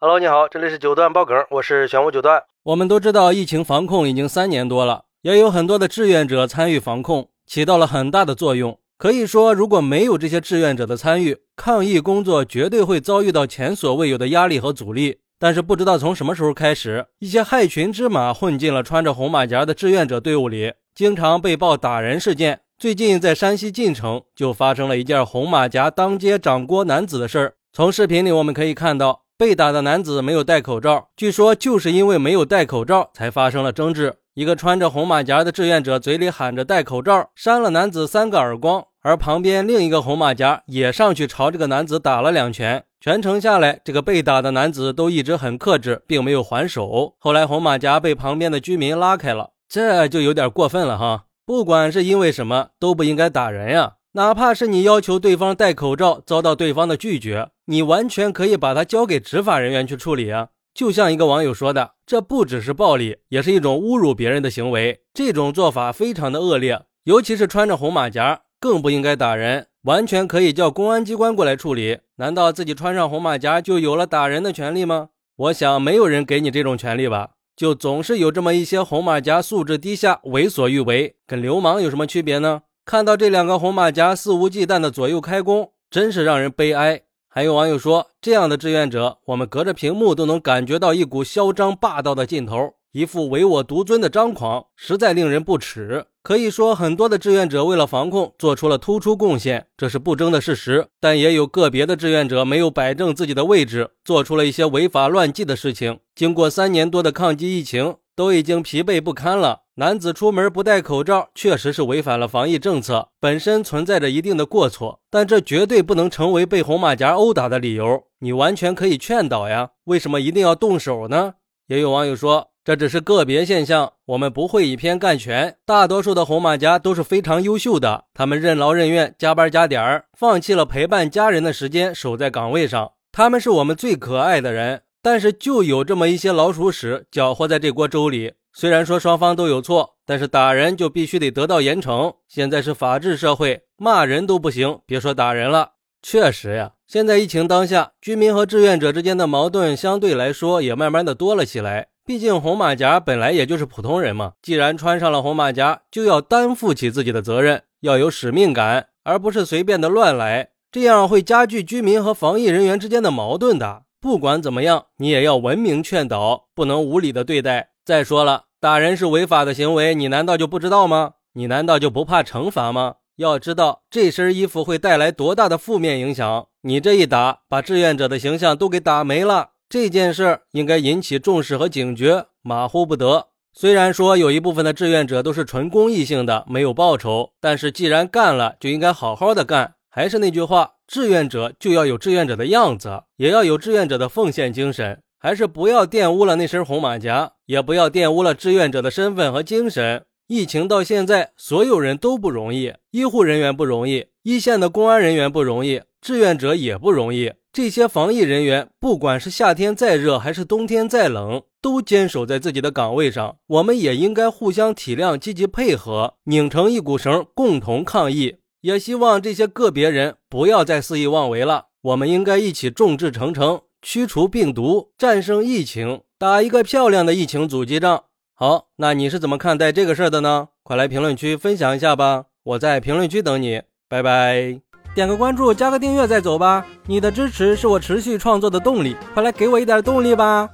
Hello，你好，这里是九段爆梗，我是玄武九段。我们都知道，疫情防控已经三年多了，也有很多的志愿者参与防控，起到了很大的作用。可以说，如果没有这些志愿者的参与，抗疫工作绝对会遭遇到前所未有的压力和阻力。但是，不知道从什么时候开始，一些害群之马混进了穿着红马甲的志愿者队伍里，经常被曝打人事件。最近，在山西晋城就发生了一件红马甲当街掌掴男子的事儿。从视频里我们可以看到。被打的男子没有戴口罩，据说就是因为没有戴口罩才发生了争执。一个穿着红马甲的志愿者嘴里喊着戴口罩，扇了男子三个耳光，而旁边另一个红马甲也上去朝这个男子打了两拳。全程下来，这个被打的男子都一直很克制，并没有还手。后来红马甲被旁边的居民拉开了，这就有点过分了哈！不管是因为什么，都不应该打人呀。哪怕是你要求对方戴口罩，遭到对方的拒绝，你完全可以把他交给执法人员去处理啊！就像一个网友说的，这不只是暴力，也是一种侮辱别人的行为。这种做法非常的恶劣，尤其是穿着红马甲，更不应该打人，完全可以叫公安机关过来处理。难道自己穿上红马甲就有了打人的权利吗？我想没有人给你这种权利吧？就总是有这么一些红马甲素质低下、为所欲为，跟流氓有什么区别呢？看到这两个红马甲肆无忌惮的左右开弓，真是让人悲哀。还有网友说，这样的志愿者，我们隔着屏幕都能感觉到一股嚣张霸道的劲头，一副唯我独尊的张狂，实在令人不齿。可以说，很多的志愿者为了防控做出了突出贡献，这是不争的事实。但也有个别的志愿者没有摆正自己的位置，做出了一些违法乱纪的事情。经过三年多的抗击疫情，都已经疲惫不堪了。男子出门不戴口罩，确实是违反了防疫政策，本身存在着一定的过错，但这绝对不能成为被红马甲殴打的理由。你完全可以劝导呀，为什么一定要动手呢？也有网友说，这只是个别现象，我们不会以偏概全。大多数的红马甲都是非常优秀的，他们任劳任怨，加班加点儿，放弃了陪伴家人的时间，守在岗位上。他们是我们最可爱的人，但是就有这么一些老鼠屎搅和在这锅粥里。虽然说双方都有错，但是打人就必须得得到严惩。现在是法治社会，骂人都不行，别说打人了。确实呀，现在疫情当下，居民和志愿者之间的矛盾相对来说也慢慢的多了起来。毕竟红马甲本来也就是普通人嘛，既然穿上了红马甲，就要担负起自己的责任，要有使命感，而不是随便的乱来，这样会加剧居民和防疫人员之间的矛盾的。不管怎么样，你也要文明劝导，不能无理的对待。再说了。打人是违法的行为，你难道就不知道吗？你难道就不怕惩罚吗？要知道这身衣服会带来多大的负面影响。你这一打，把志愿者的形象都给打没了。这件事应该引起重视和警觉，马虎不得。虽然说有一部分的志愿者都是纯公益性的，没有报酬，但是既然干了，就应该好好的干。还是那句话，志愿者就要有志愿者的样子，也要有志愿者的奉献精神。还是不要玷污了那身红马甲，也不要玷污了志愿者的身份和精神。疫情到现在，所有人都不容易，医护人员不容易，一线的公安人员不容易，志愿者也不容易。这些防疫人员，不管是夏天再热还是冬天再冷，都坚守在自己的岗位上。我们也应该互相体谅，积极配合，拧成一股绳，共同抗疫。也希望这些个别人不要再肆意妄为了。我们应该一起众志成城。驱除病毒，战胜疫情，打一个漂亮的疫情阻击战。好，那你是怎么看待这个事儿的呢？快来评论区分享一下吧！我在评论区等你，拜拜。点个关注，加个订阅再走吧。你的支持是我持续创作的动力，快来给我一点动力吧。